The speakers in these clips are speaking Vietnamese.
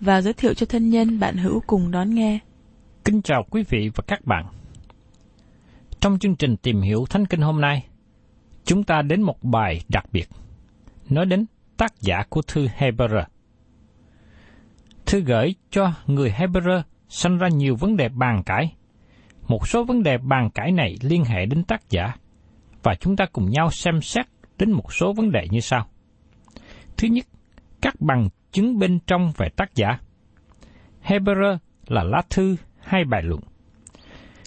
và giới thiệu cho thân nhân bạn hữu cùng đón nghe. Kính chào quý vị và các bạn. Trong chương trình tìm hiểu Thánh Kinh hôm nay, chúng ta đến một bài đặc biệt, nói đến tác giả của thư Hebrew. Thư gửi cho người Hebrew sanh ra nhiều vấn đề bàn cãi. Một số vấn đề bàn cãi này liên hệ đến tác giả, và chúng ta cùng nhau xem xét đến một số vấn đề như sau. Thứ nhất, các bằng chứng bên trong về tác giả. Hebrew là lá thư hay bài luận.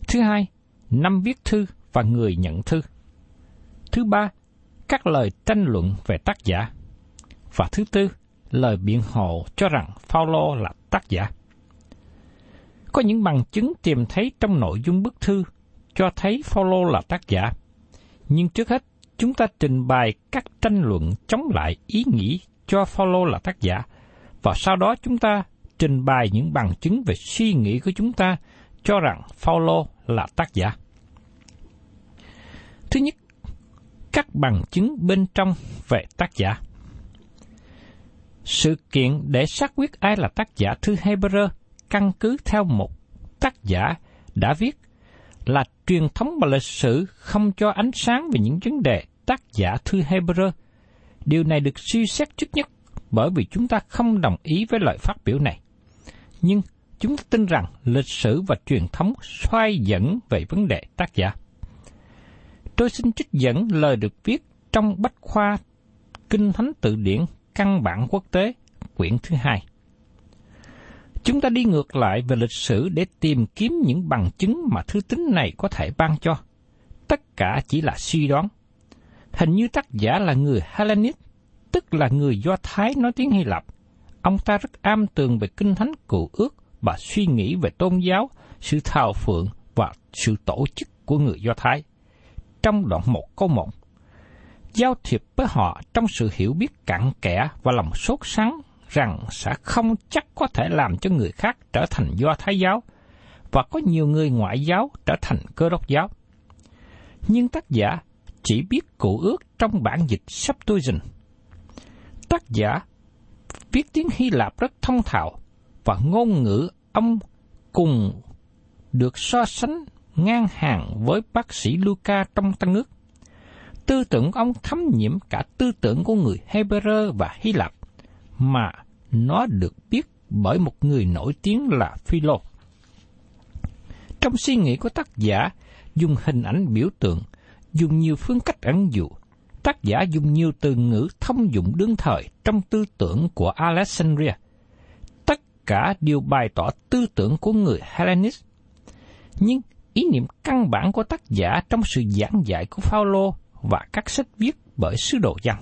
Thứ hai, năm viết thư và người nhận thư. Thứ ba, các lời tranh luận về tác giả. Và thứ tư, lời biện hộ cho rằng Phaolô là tác giả. Có những bằng chứng tìm thấy trong nội dung bức thư cho thấy Phaolô là tác giả. Nhưng trước hết, chúng ta trình bày các tranh luận chống lại ý nghĩ cho Phaolô là tác giả, và sau đó chúng ta trình bày những bằng chứng về suy nghĩ của chúng ta cho rằng Phaolô là tác giả. Thứ nhất, các bằng chứng bên trong về tác giả. Sự kiện để xác quyết ai là tác giả thư Hebrew căn cứ theo một tác giả đã viết là truyền thống và lịch sử không cho ánh sáng về những vấn đề tác giả thư Hebrew. Điều này được suy xét trước nhất bởi vì chúng ta không đồng ý với lời phát biểu này. Nhưng chúng ta tin rằng lịch sử và truyền thống xoay dẫn về vấn đề tác giả. Tôi xin trích dẫn lời được viết trong Bách khoa Kinh Thánh Tự điển Căn bản Quốc tế, quyển thứ hai. Chúng ta đi ngược lại về lịch sử để tìm kiếm những bằng chứng mà thư tính này có thể ban cho. Tất cả chỉ là suy đoán. Hình như tác giả là người Hellenic, tức là người Do Thái nói tiếng Hy Lạp. Ông ta rất am tường về kinh thánh cụ ước và suy nghĩ về tôn giáo, sự thao phượng và sự tổ chức của người Do Thái. Trong đoạn một câu một, giao thiệp với họ trong sự hiểu biết cặn kẽ và lòng sốt sắng rằng sẽ không chắc có thể làm cho người khác trở thành Do Thái giáo, và có nhiều người ngoại giáo trở thành cơ đốc giáo. Nhưng tác giả chỉ biết cụ ước trong bản dịch sắp tôi dình Tác giả viết tiếng Hy Lạp rất thông thạo và ngôn ngữ ông cùng được so sánh ngang hàng với bác sĩ Luca trong Tăng ước. Tư tưởng của ông thấm nhiễm cả tư tưởng của người Hebrew và Hy Lạp, mà nó được biết bởi một người nổi tiếng là Philo. Trong suy nghĩ của tác giả, dùng hình ảnh biểu tượng, dùng nhiều phương cách ẩn dụ, tác giả dùng nhiều từ ngữ thông dụng đương thời trong tư tưởng của Alexandria. Tất cả đều bày tỏ tư tưởng của người Hellenist. Nhưng ý niệm căn bản của tác giả trong sự giảng dạy của Phaolô và các sách viết bởi sứ đồ dân.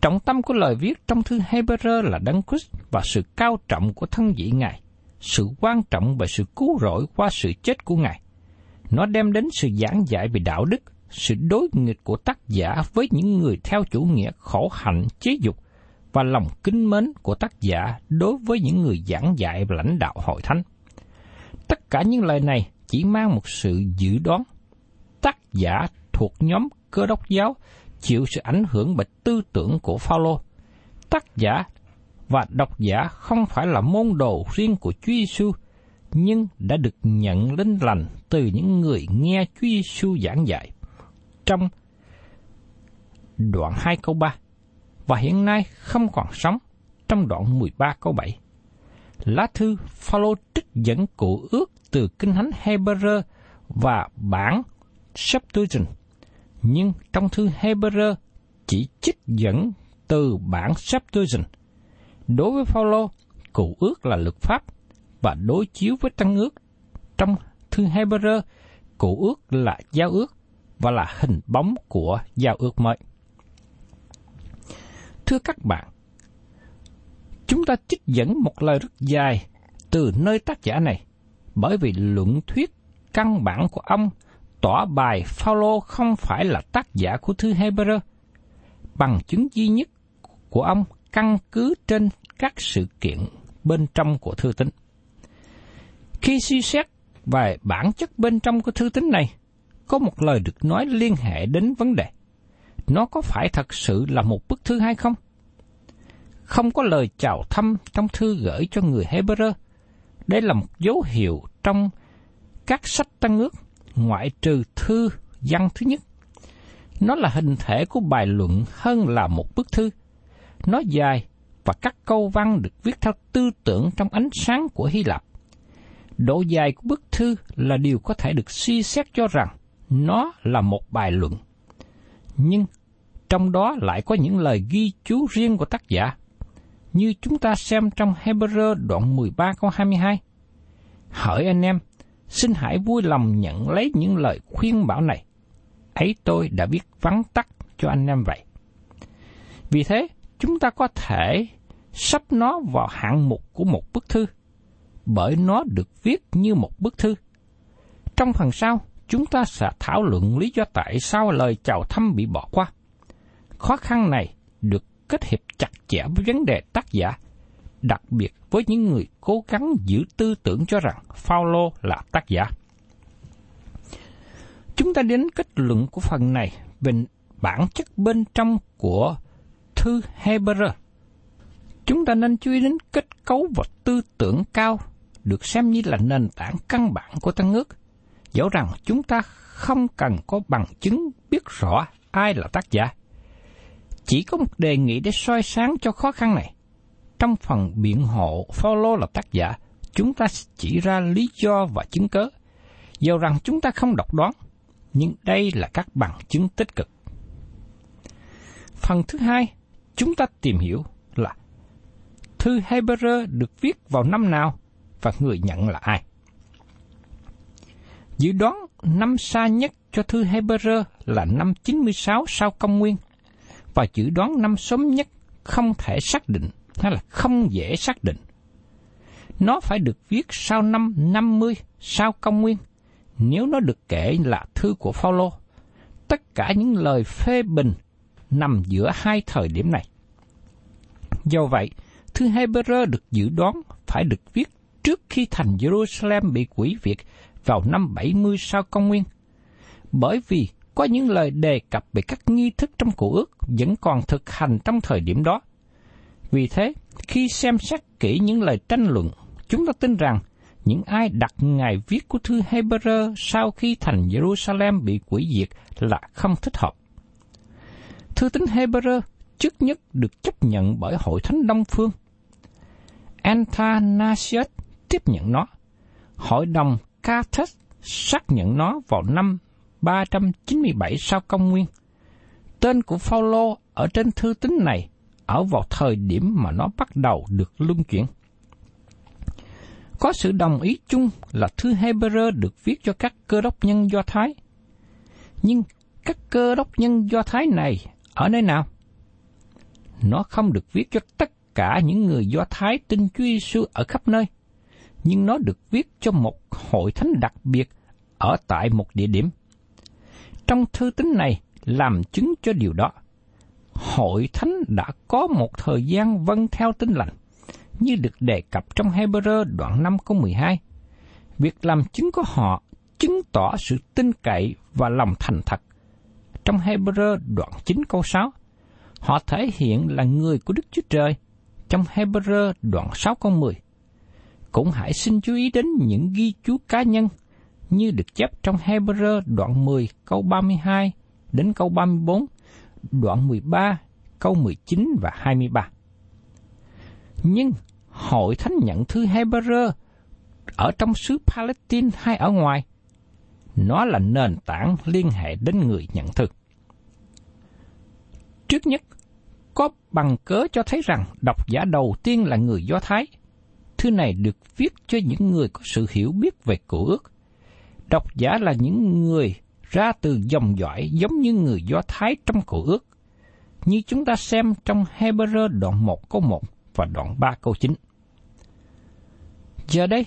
Trọng tâm của lời viết trong thư Hebrew là Đấng Christ và sự cao trọng của thân vị Ngài, sự quan trọng về sự cứu rỗi qua sự chết của Ngài. Nó đem đến sự giảng dạy về đạo đức, sự đối nghịch của tác giả với những người theo chủ nghĩa khổ hạnh chế dục và lòng kính mến của tác giả đối với những người giảng dạy và lãnh đạo hội thánh. Tất cả những lời này chỉ mang một sự dự đoán. Tác giả thuộc nhóm cơ đốc giáo chịu sự ảnh hưởng bởi tư tưởng của Phaolô. Tác giả và độc giả không phải là môn đồ riêng của Chúa Giêsu, nhưng đã được nhận linh lành từ những người nghe Chúa Giêsu giảng dạy. Trong đoạn 2 câu 3 và hiện nay không còn sống trong đoạn 13 câu 7. Lá thư Phaolô trích dẫn cụ ước từ kinh thánh Hebrew và bản Septuagint, nhưng trong thư Hebrew chỉ trích dẫn từ bản Septuagint. Đối với Phaolô, cụ ước là luật pháp và đối chiếu với trăng ước. Trong thư Hebrew, cụ ước là giao ước và là hình bóng của giao ước mới. Thưa các bạn, chúng ta trích dẫn một lời rất dài từ nơi tác giả này, bởi vì luận thuyết căn bản của ông tỏ bài Phaolô không phải là tác giả của thư Hebrew. Bằng chứng duy nhất của ông căn cứ trên các sự kiện bên trong của thư tín. Khi suy xét về bản chất bên trong của thư tín này, có một lời được nói liên hệ đến vấn đề. Nó có phải thật sự là một bức thư hay không? Không có lời chào thăm trong thư gửi cho người Hebrew. Đây là một dấu hiệu trong các sách tăng ước, ngoại trừ thư văn thứ nhất. Nó là hình thể của bài luận hơn là một bức thư. Nó dài và các câu văn được viết theo tư tưởng trong ánh sáng của Hy Lạp. Độ dài của bức thư là điều có thể được suy xét cho rằng nó là một bài luận. Nhưng trong đó lại có những lời ghi chú riêng của tác giả, như chúng ta xem trong Hebrew đoạn 13 câu 22. Hỡi anh em, xin hãy vui lòng nhận lấy những lời khuyên bảo này. Ấy tôi đã viết vắn tắt cho anh em vậy. Vì thế, chúng ta có thể sắp nó vào hạng mục của một bức thư, bởi nó được viết như một bức thư. Trong phần sau, chúng ta sẽ thảo luận lý do tại sao lời chào thăm bị bỏ qua. Khó khăn này được kết hợp chặt chẽ với vấn đề tác giả, đặc biệt với những người cố gắng giữ tư tưởng cho rằng Phaolô là tác giả. Chúng ta đến kết luận của phần này về bản chất bên trong của thư Hebrew. Chúng ta nên chú ý đến kết cấu và tư tưởng cao được xem như là nền tảng căn bản của Tăng ước, dẫu rằng chúng ta không cần có bằng chứng biết rõ ai là tác giả. Chỉ có một đề nghị để soi sáng cho khó khăn này. Trong phần biện hộ Phaolô là tác giả, chúng ta chỉ ra lý do và chứng cớ, dầu rằng chúng ta không độc đoán, nhưng đây là các bằng chứng tích cực. Phần thứ hai, chúng ta tìm hiểu là thư Hebrew được viết vào năm nào và người nhận là ai. Dự đoán năm xa nhất cho thư Hebrew là năm 96 sau công nguyên, và dự đoán năm sớm nhất không thể xác định hay là không dễ xác định. Nó phải được viết sau năm 50 sau công nguyên, nếu nó được kể là thư của Phaolô. Tất cả những lời phê bình nằm giữa hai thời điểm này. Do vậy, thư Hebrew được dự đoán phải được viết trước khi thành Jerusalem bị quỷ việt vào năm 70 sau công nguyên. Bởi vì có những lời đề cập về các nghi thức trong cổ ước vẫn còn thực hành trong thời điểm đó. Vì thế, khi xem xét kỹ những lời tranh luận, chúng ta tin rằng những ai đặt ngày viết của thư Hebrew sau khi thành Jerusalem bị quỷ diệt là không thích hợp. Thư tín Hebrew trước nhất được chấp nhận bởi hội thánh Đông Phương. Athanasius tiếp nhận nó. Hội đồng Carthage xác nhận nó vào năm 397 sau công nguyên. Tên của Phaolô ở trên thư tín này ở vào thời điểm mà nó bắt đầu được luân chuyển. Có sự đồng ý chung là thư Hebrew được viết cho các cơ đốc nhân Do Thái. Nhưng các cơ đốc nhân Do Thái này ở nơi nào? Nó không được viết cho tất cả những người Do Thái tin Chúa Giêsu ở khắp nơi, nhưng nó được viết cho một hội thánh đặc biệt ở tại một địa điểm. Trong thư tín này làm chứng cho điều đó. hội thánh đã có một thời gian vâng theo tin lành, như được đề cập trong Hebrew đoạn 5 câu 12. Việc làm chứng của họ chứng tỏ sự tin cậy và lòng thành thật. Trong Hebrew đoạn 9 câu 6, họ thể hiện là người của Đức Chúa Trời. Trong Hebrew đoạn 6 câu 10, cũng hãy xin chú ý đến những ghi chú cá nhân như được chép trong Hebrew đoạn 10 câu 32 đến câu 34, đoạn 13 câu 19 và 23. Nhưng hội thánh nhận thư Hebrew ở trong xứ Palestine hay ở ngoài, nó là nền tảng liên hệ đến người nhận thư. Trước nhất, có bằng cớ cho thấy rằng độc giả đầu tiên là người Do Thái. Thư này được viết cho những người có sự hiểu biết về cổ ước. Độc giả là những người ra từ dòng dõi giống như người Do Thái trong cổ ước, như chúng ta xem trong Hebrew đoạn 1 câu 1 và đoạn 3 câu 9. Giờ đây,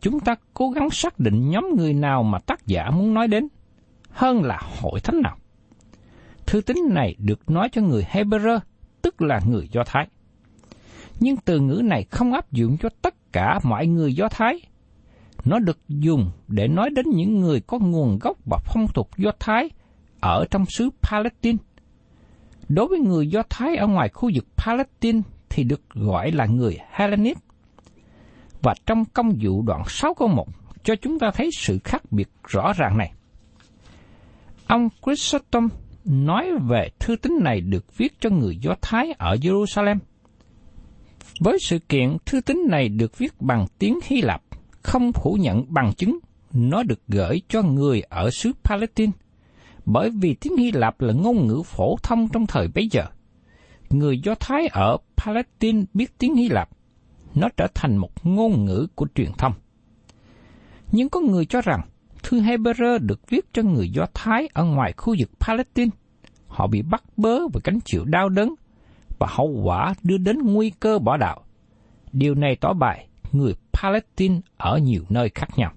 chúng ta cố gắng xác định nhóm người nào mà tác giả muốn nói đến, hơn là hội thánh nào. Thư tín này được nói cho người Hebrew, tức là người Do Thái. Nhưng từ ngữ này không áp dụng cho tất cả mọi người Do Thái. Nó được dùng để nói đến những người có nguồn gốc và phong tục Do Thái ở trong xứ Palestine. Đối với người Do Thái ở ngoài khu vực Palestine thì được gọi là người Hellenic. Và trong công vụ đoạn 6 câu 1 cho chúng ta thấy sự khác biệt rõ ràng này. Ông Chrysostom nói về thư tín này được viết cho người Do Thái ở Jerusalem. Với sự kiện thư tín này được viết bằng tiếng Hy Lạp, không phủ nhận bằng chứng, nó được gửi cho người ở xứ Palestine, bởi vì tiếng Hy Lạp là ngôn ngữ phổ thông trong thời bấy giờ. Người Do Thái ở Palestine biết tiếng Hy Lạp, nó trở thành một ngôn ngữ của truyền thông. Nhưng có người cho rằng thư Hebrew được viết cho người Do Thái ở ngoài khu vực Palestine. Họ bị bắt bớ và gánh chịu đau đớn và hậu quả đưa đến nguy cơ bỏ đạo. Điều này tỏ bài người Palestine ở nhiều nơi khác nhau.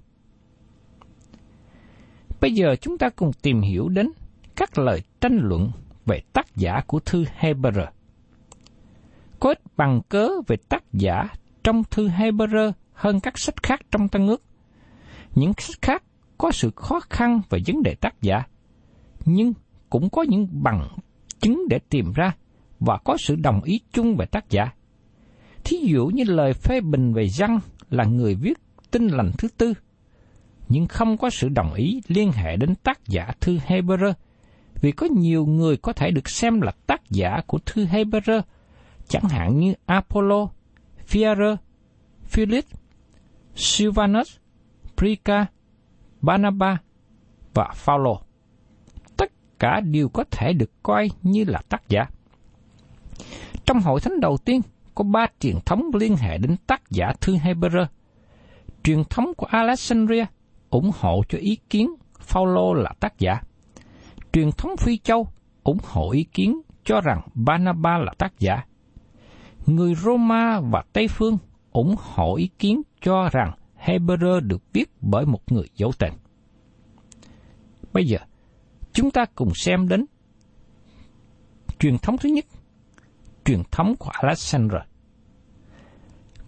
Bây giờ chúng ta cùng tìm hiểu đến các lời tranh luận về tác giả của thư Hebrew. Có ít bằng cớ về tác giả trong thư Hebrew hơn các sách khác trong Tân ước. Những sách khác có sự khó khăn về vấn đề tác giả, nhưng cũng có những bằng chứng để tìm ra và có sự đồng ý chung về tác giả. Thí dụ như lời phê bình về răng là người viết tinh lành thứ tư, nhưng không có sự đồng ý liên hệ đến tác giả thư Hebrew, vì có nhiều người có thể được xem là tác giả của thư Hebrew, chẳng hạn như Apollo, Fierre, Philip, Silvanus, Prica, Barnaba và Phaolô. Tất cả đều có thể được coi như là tác giả. Trong hội thánh đầu tiên, có ba truyền thống liên hệ đến tác giả thư Hebrew. Truyền thống của Alexandria ủng hộ cho ý kiến Phaolô là tác giả. Truyền thống Phi Châu ủng hộ ý kiến cho rằng Barnabas là tác giả. Người Roma và Tây Phương ủng hộ ý kiến cho rằng Hebrew được viết bởi một người giấu tên. Bây giờ, chúng ta cùng xem đến truyền thống thứ nhất, truyền thống của Alexander.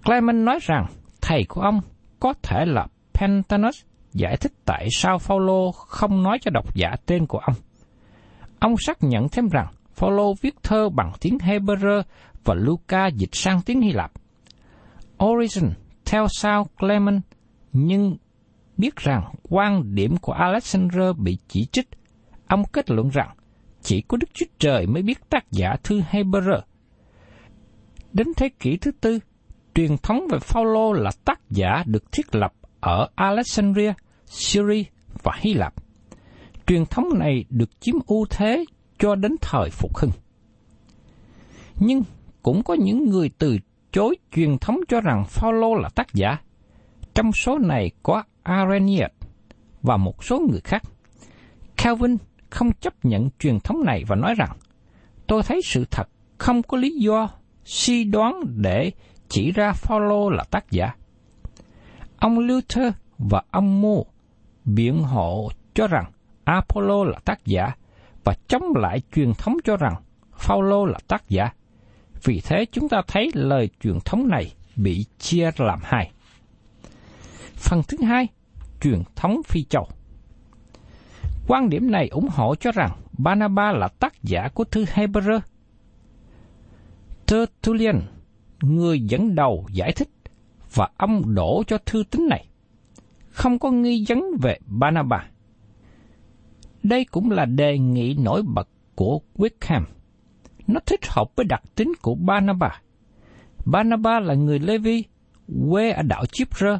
Clement nói rằng thầy của ông có thể là Pentanus giải thích tại sao Phaolô không nói cho độc giả tên của ông. Ông xác nhận thêm rằng Phaolô viết thơ bằng tiếng Hebrew và Luca dịch sang tiếng Hy Lạp. Origen theo sau Clement, nhưng biết rằng quan điểm của Alexander bị chỉ trích. Ông kết luận rằng chỉ có Đức Chúa Trời mới biết tác giả thư Hebrew. Đến thế kỷ thứ tư, truyền thống về Phaolô là tác giả được thiết lập ở Alexandria, Syria và Hy Lạp. Truyền thống này được chiếm ưu thế cho đến thời phục hưng. Nhưng cũng có những người từ chối truyền thống cho rằng Phaolô là tác giả. Trong số này có Arrhenius và một số người khác. Calvin không chấp nhận truyền thống này và nói rằng, tôi thấy sự thật không có lý do suy đoán để chỉ ra Phaolô là tác giả. Ông Luther và ông Mo biện hộ cho rằng Apollo là tác giả và chống lại truyền thống cho rằng Phaolô là tác giả. Vì thế chúng ta thấy lời truyền thống này bị chia làm hai. Phần thứ hai, truyền thống phi châu. Quan điểm này ủng hộ cho rằng Barnabas là tác giả của thư Hebrew. Tertullian, người dẫn đầu giải thích, và ông đổ cho thư tín này. Không có nghi vấn về Banaba. Đây cũng là đề nghị nổi bật của Wickham. Nó thích hợp với đặc tính của Banaba. Banaba là người Levi, quê ở đảo Chipre.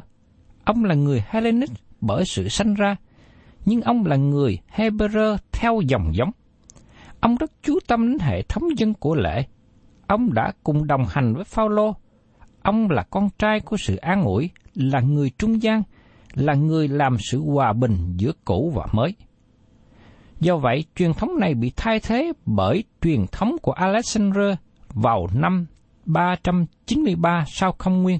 Ông là người Hellenic bởi sự sanh ra, nhưng ông là người Hebrew theo dòng giống. Ông rất chú tâm đến hệ thống dân của lễ. Ông đã cùng đồng hành với Phaolô. Ông là con trai của sự an ủi, là người trung gian, là người làm sự hòa bình giữa cũ và mới. Do vậy, truyền thống này bị thay thế bởi truyền thống của Alexander vào năm 393 sau công nguyên.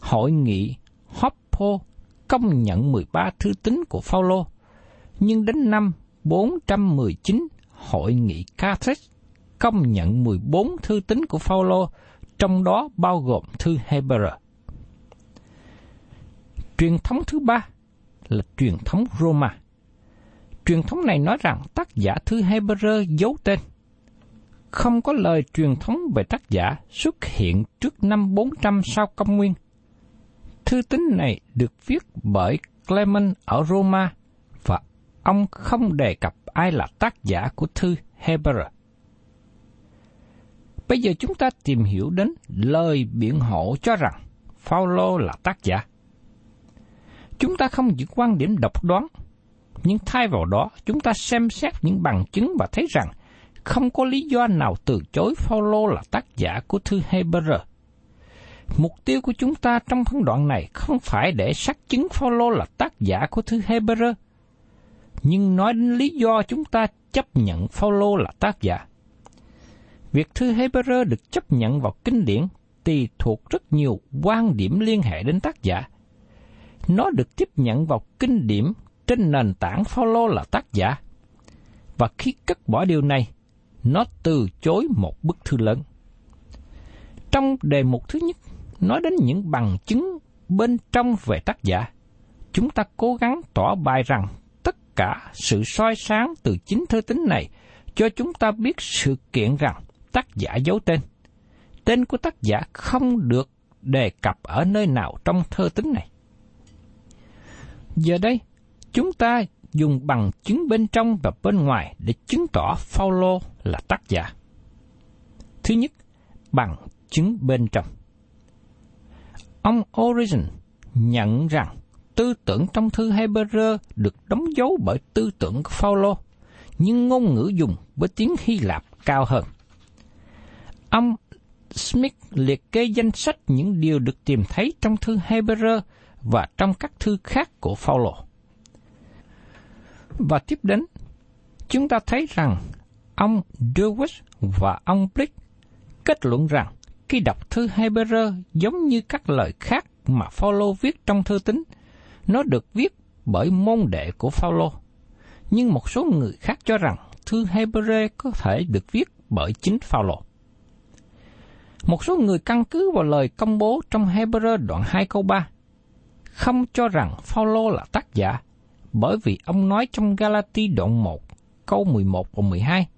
Hội nghị Hoppo công nhận 13 thư tín của Phaolô, nhưng đến năm 419, hội nghị Carthage công nhận 14 thư tín của Phaolô, trong đó bao gồm thư Hebrew. Truyền thống thứ ba là truyền thống Roma. Truyền thống này nói rằng tác giả thư Hebrew giấu tên. Không có lời truyền thống về tác giả xuất hiện trước năm 400 sau công nguyên. Thư tín này được viết bởi Clement ở Roma và ông không đề cập ai là tác giả của thư Hebrew. Bây giờ chúng ta tìm hiểu đến lời biện hộ cho rằng Phaolô là tác giả. Chúng ta không giữ quan điểm độc đoán, nhưng thay vào đó chúng ta xem xét những bằng chứng và thấy rằng không có lý do nào từ chối Phaolô là tác giả của thư Hebrew. Mục tiêu của chúng ta trong phân đoạn này không phải để xác chứng Phaolô là tác giả của thư Hebrew, nhưng nói đến lý do chúng ta chấp nhận Phaolô là tác giả. Việc thư Hebrew được chấp nhận vào kinh điển tùy thuộc rất nhiều quan điểm liên hệ đến tác giả. Nó được tiếp nhận vào kinh điển trên nền tảng Phaolô là tác giả. Và khi cất bỏ điều này, nó từ chối một bức thư lớn. Trong đề mục thứ nhất, nói đến những bằng chứng bên trong về tác giả. Chúng ta cố gắng tỏ bài rằng tất cả sự soi sáng từ chính thơ tính này cho chúng ta biết sự kiện rằng tác giả giấu tên. Tên của tác giả không được đề cập ở nơi nào trong thơ tính này. Giờ đây, chúng ta dùng bằng chứng bên trong và bên ngoài để chứng tỏ Phaolô là tác giả. Thứ nhất, bằng chứng bên trong. Ông Origen nhận rằng tư tưởng trong thư Hebrew được đóng dấu bởi tư tưởng của Phaolô, nhưng ngôn ngữ dùng với tiếng Hy Lạp cao hơn. Ông Smith liệt kê danh sách những điều được tìm thấy trong thư Hebrew và trong các thư khác của Phaolô. Và tiếp đến, chúng ta thấy rằng ông Dewis và ông Blick kết luận rằng khi đọc thư Hebrew giống như các lời khác mà Phaolô viết trong thư tín, nó được viết bởi môn đệ của Phaolô. Nhưng một số người khác cho rằng thư Hebrew có thể được viết bởi chính Phaolô. Một số người căn cứ vào lời công bố trong Hebrew đoạn 2 câu 3, không cho rằng Phaolô là tác giả, bởi vì ông nói trong Galati đoạn 1, câu 11 và 12,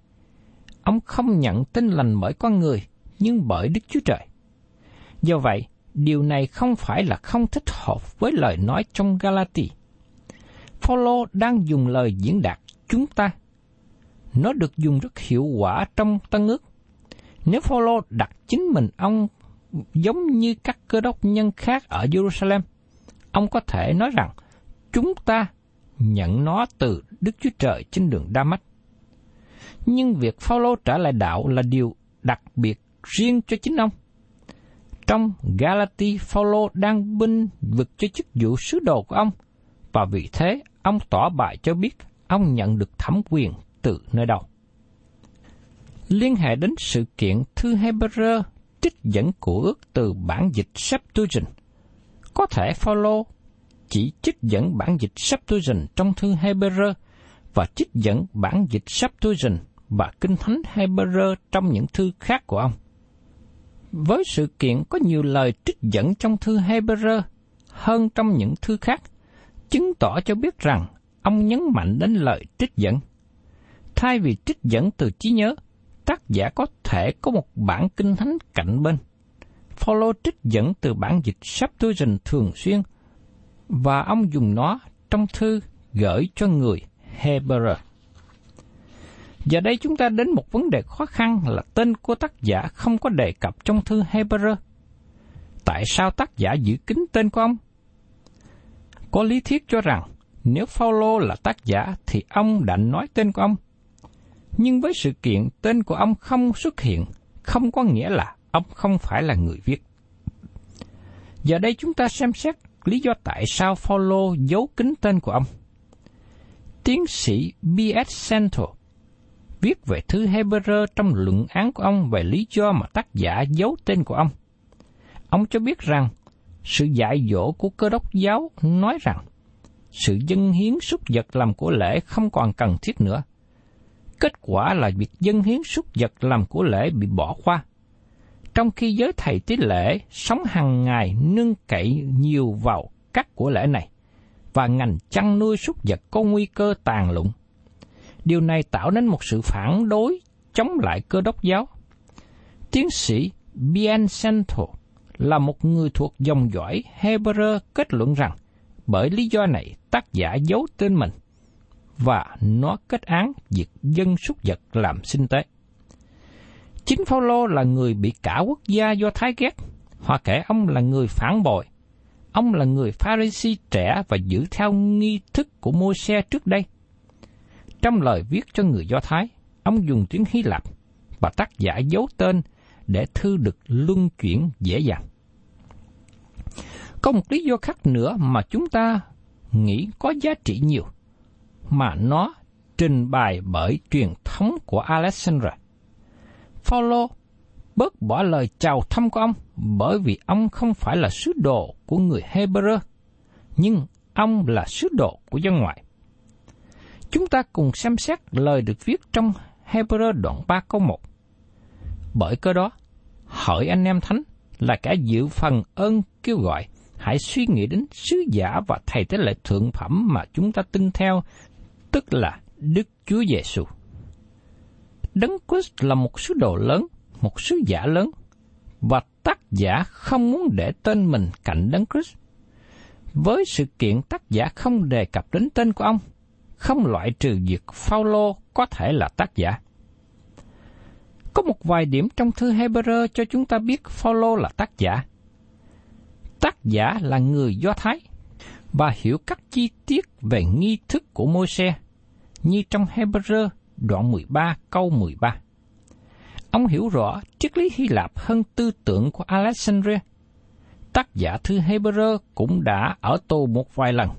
ông không nhận tin lành bởi con người, nhưng bởi Đức Chúa Trời. Do vậy, điều này không phải là không thích hợp với lời nói trong Galati. Phaolô đang dùng lời diễn đạt chúng ta. Nó được dùng rất hiệu quả trong Tân ước. Nếu Phaolô đặt chính mình ông giống như các cơ đốc nhân khác ở Jerusalem, ông có thể nói rằng chúng ta nhận nó từ Đức Chúa Trời trên đường Đa Mách. Nhưng việc Phaolô trả lại đạo là điều đặc biệt riêng cho chính ông. Trong Galati, Phaolô đang binh vực cho chức vụ sứ đồ của ông, và vì thế ông tỏ bại cho biết ông nhận được thẩm quyền từ nơi đâu. Liên hệ đến sự kiện thư Hebrew trích dẫn của ước từ bản dịch Septuagint, có thể Phaolô chỉ trích dẫn bản dịch Septuagint trong thư Hebrew và trích dẫn bản dịch Septuagint và Kinh Thánh Hebrew trong những thư khác của ông. Với sự kiện có nhiều lời trích dẫn trong thư Hebrew hơn trong những thư khác, chứng tỏ cho biết rằng ông nhấn mạnh đến lời trích dẫn. Thay vì trích dẫn từ trí nhớ, tác giả có thể có một bản kinh thánh cạnh bên. Phaolô trích dẫn từ bản dịch Septuagint thường xuyên, và ông dùng nó trong thư gửi cho người Hebrew. Giờ đây chúng ta đến một vấn đề khó khăn là tên của tác giả không có đề cập trong thư Hebrew. Tại sao tác giả giữ kín tên của ông? Có lý thuyết cho rằng nếu Phaolô là tác giả thì ông đã nói tên của ông. Nhưng với sự kiện tên của ông không xuất hiện, không có nghĩa là ông không phải là người viết. Giờ đây chúng ta xem xét lý do tại sao Paulo giấu kín tên của ông. Tiến sĩ B.S. Central viết về thư Hebrew trong luận án của ông về lý do mà tác giả giấu tên của ông. Ông cho biết rằng sự dạy dỗ của cơ đốc giáo nói rằng sự dân hiến súc vật làm của lễ không còn cần thiết nữa. Kết quả là việc dân hiến súc vật làm của lễ bị bỏ qua. Trong khi giới thầy tế lễ sống hàng ngày nương cậy nhiều vào các của lễ này, và ngành chăn nuôi súc vật có nguy cơ tàn lụng. Điều này tạo nên một sự phản đối chống lại cơ đốc giáo. Tiến sĩ Bien Centro là một người thuộc dòng dõi Hebrew kết luận rằng bởi lý do này tác giả giấu tên mình và nó kết án việc dân súc vật làm sinh tế. Chính Phaolô là người bị cả quốc gia do Thái ghét, hoặc kể ông là người phản bội. Ông là người Pharisee trẻ và giữ theo nghi thức của môi xe trước đây. Trong lời viết cho người Do Thái, ông dùng tiếng Hy Lạp và tác giả giấu tên để thư được luân chuyển dễ dàng. Có một lý do khác nữa mà chúng ta nghĩ có giá trị nhiều, mà nó trình bày bởi truyền thống của Alexandra. Phaolô bớt bỏ lời chào thăm của ông bởi vì ông không phải là sứ đồ của người Hebrew, nhưng ông là sứ đồ của dân ngoại. Chúng ta cùng xem xét lời được viết trong Hebrew đoạn 3 câu 1. Bởi cơ đó, hỏi anh em thánh là cả dự phần ơn kêu gọi, hãy suy nghĩ đến sứ giả và thầy tế lễ thượng phẩm mà chúng ta tin theo, tức là Đức Chúa Giêsu. Đấng Christ là một sứ đồ lớn, một sứ giả lớn, và tác giả không muốn để tên mình cạnh Đấng Christ. Với sự kiện tác giả không đề cập đến tên của ông, không loại trừ việc Phaolô có thể là tác giả. Có một vài điểm trong thư Hebrew cho chúng ta biết Phaolô là tác giả. Tác giả là người Do Thái và hiểu các chi tiết về nghi thức của môi xe, như trong Hebrew đoạn 13 câu 13. Ông hiểu rõ triết lý Hy Lạp hơn tư tưởng của Alexandria. Tác giả thư Hebrew cũng đã ở tù một vài lần,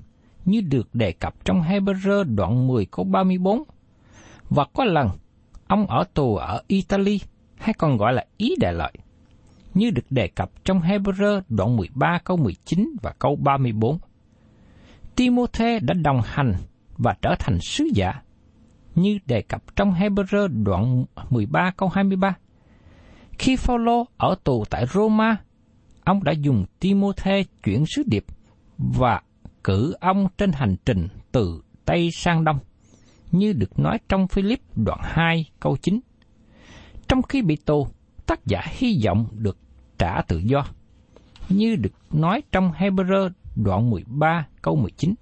như được đề cập trong Hebrew đoạn 10 câu 34. Và có lần, ông ở tù ở Italy, hay còn gọi là Ý Đại Lợi, như được đề cập trong Hebrew đoạn 13 câu 19 và câu 34. Timothy đã đồng hành và trở thành sứ giả như đề cập trong Hebrew đoạn 13 câu 23. Khi Phaolô ở tù tại Roma, ông đã dùng Timôthê chuyển sứ điệp và cử ông trên hành trình từ Tây sang Đông, như được nói trong Philip đoạn 2 câu 9. Trong khi bị tù, tác giả hy vọng được trả tự do, như được nói trong Hebrew đoạn 13 câu 19.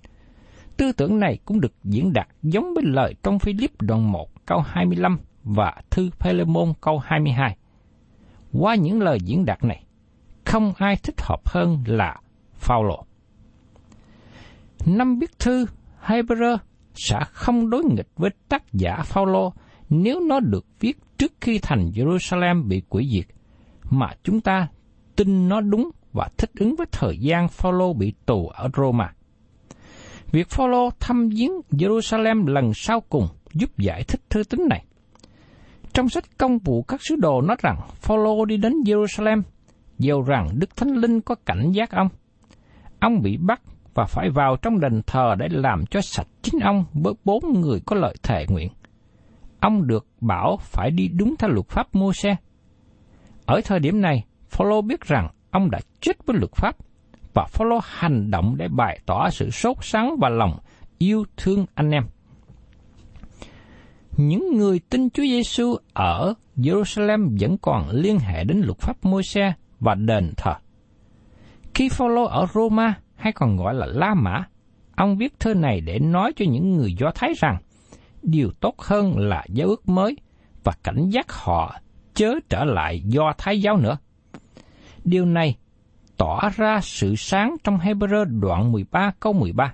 Tư tưởng này cũng được diễn đạt giống với lời trong Philip đoạn 1 câu 25 và thư Philemon câu 22. Qua những lời diễn đạt này, không ai thích hợp hơn là Phaolô. Năm viết thư Hebrew sẽ không đối nghịch với tác giả Phaolô nếu nó được viết trước khi thành Jerusalem bị quỷ diệt, mà chúng ta tin nó đúng và thích ứng với thời gian Phaolô bị tù ở Roma. Việc Phaolô thăm viếng Jerusalem lần sau cùng giúp giải thích thư tín này. Trong sách công vụ các sứ đồ nói rằng Phaolô đi đến Jerusalem, dầu rằng Đức Thánh Linh có cảnh giác ông. Ông bị bắt và phải vào trong đền thờ để làm cho sạch chính ông với bốn người có lợi thể nguyện. ông được bảo phải đi đúng theo luật pháp mô xe. Ở thời điểm này, Phaolô biết rằng ông đã chết với luật pháp và Phaolô hành động để bày tỏ sự sốt sắng và lòng yêu thương anh em. Những người tin Chúa Giêsu ở Jerusalem vẫn còn liên hệ đến luật pháp Môi-se và đền thờ. Khi Phaolô ở Roma hay còn gọi là La Mã, ông viết thơ này để nói cho những người Do Thái rằng điều tốt hơn là giáo ước mới và cảnh giác họ chớ trở lại Do Thái giáo nữa. Điều này tỏ ra sự sáng trong Hebrew đoạn 13 câu 13.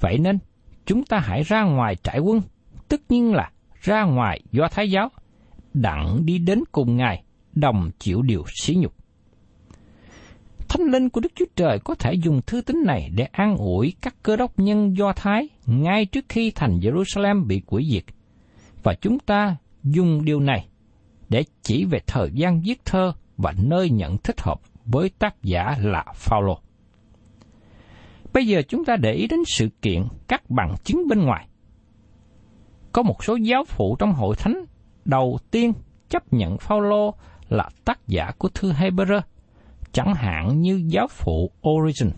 Vậy nên, chúng ta hãy ra ngoài trải quân, tất nhiên là ra ngoài do Thái giáo, đặng đi đến cùng Ngài, đồng chịu điều sỉ nhục. Thánh linh của Đức Chúa Trời có thể dùng thư tín này để an ủi các cơ đốc nhân Do Thái ngay trước khi thành Jerusalem bị quỷ diệt. Và chúng ta dùng điều này để chỉ về thời gian viết thơ và nơi nhận thích hợp với tác giả là Phaolô. Bây giờ chúng ta để ý đến sự kiện các bằng chứng bên ngoài. Có một số giáo phụ trong hội thánh đầu tiên chấp nhận Phaolô là tác giả của thư Hebrew, chẳng hạn như giáo phụ Origen.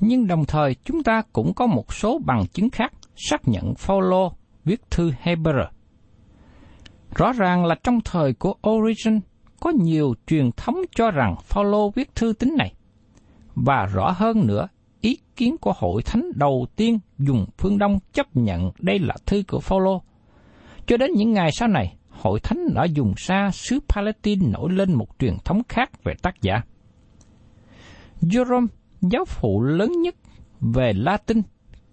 Nhưng đồng thời chúng ta cũng có một số bằng chứng khác xác nhận Phaolô viết thư Hebrew. Rõ ràng là trong thời của Origen có nhiều truyền thống cho rằng Phaolô viết thư tín này. Và rõ hơn nữa, ý kiến của hội thánh đầu tiên dùng phương Đông chấp nhận đây là thư của Phaolô. Cho đến những ngày sau này, hội thánh đã dùng xa xứ Palestine nổi lên một truyền thống khác về tác giả. Jerome, giáo phụ lớn nhất về Latin,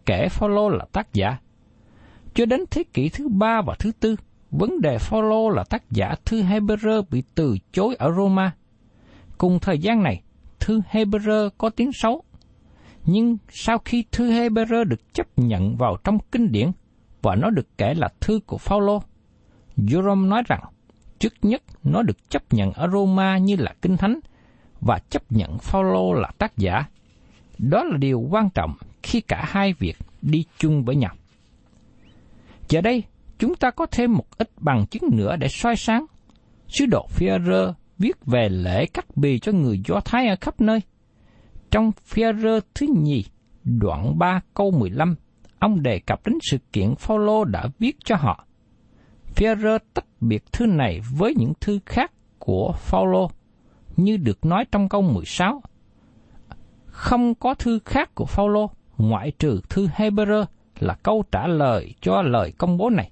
kể Phaolô là tác giả. Cho đến thế kỷ thứ ba và thứ tư, vấn đề Phaolô là tác giả thư Hebrew bị từ chối ở Roma. Cùng thời gian này, thư Hebrew có tiếng xấu. Nhưng sau khi thư Hebrew được chấp nhận vào trong kinh điển và nó được kể là thư của Phaolô, Jerome nói rằng trước nhất nó được chấp nhận ở Roma như là kinh thánh và chấp nhận Phaolô là tác giả. Đó là điều quan trọng khi cả hai việc đi chung với nhau. Giờ đây, chúng ta có thêm một ít bằng chứng nữa để soi sáng. Sứ đồ Führer viết về lễ cắt bì cho người Do Thái ở khắp nơi. Trong Führer thứ nhì, đoạn 3 câu 15, ông đề cập đến sự kiện Phaolô đã viết cho họ. Führer tách biệt thư này với những thư khác của Phaolô, như được nói trong câu 16. Không có thư khác của Phaolô ngoại trừ thư Hebrew là câu trả lời cho lời công bố này.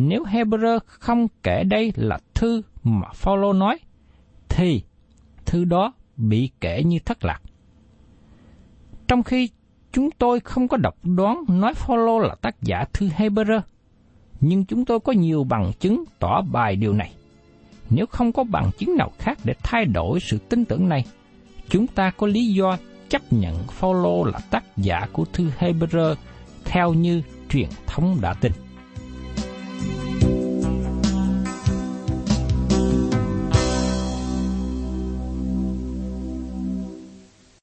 Nếu Hebrew không kể đây là thư mà Phaolô nói, thì thư đó bị kể như thất lạc. Trong khi chúng tôi không có độc đoán nói Phaolô là tác giả thư Hebrew, nhưng chúng tôi có nhiều bằng chứng tỏ bài điều này. Nếu không có bằng chứng nào khác để thay đổi sự tin tưởng này, chúng ta có lý do chấp nhận Phaolô là tác giả của thư Hebrew theo như truyền thống đã tin. thank you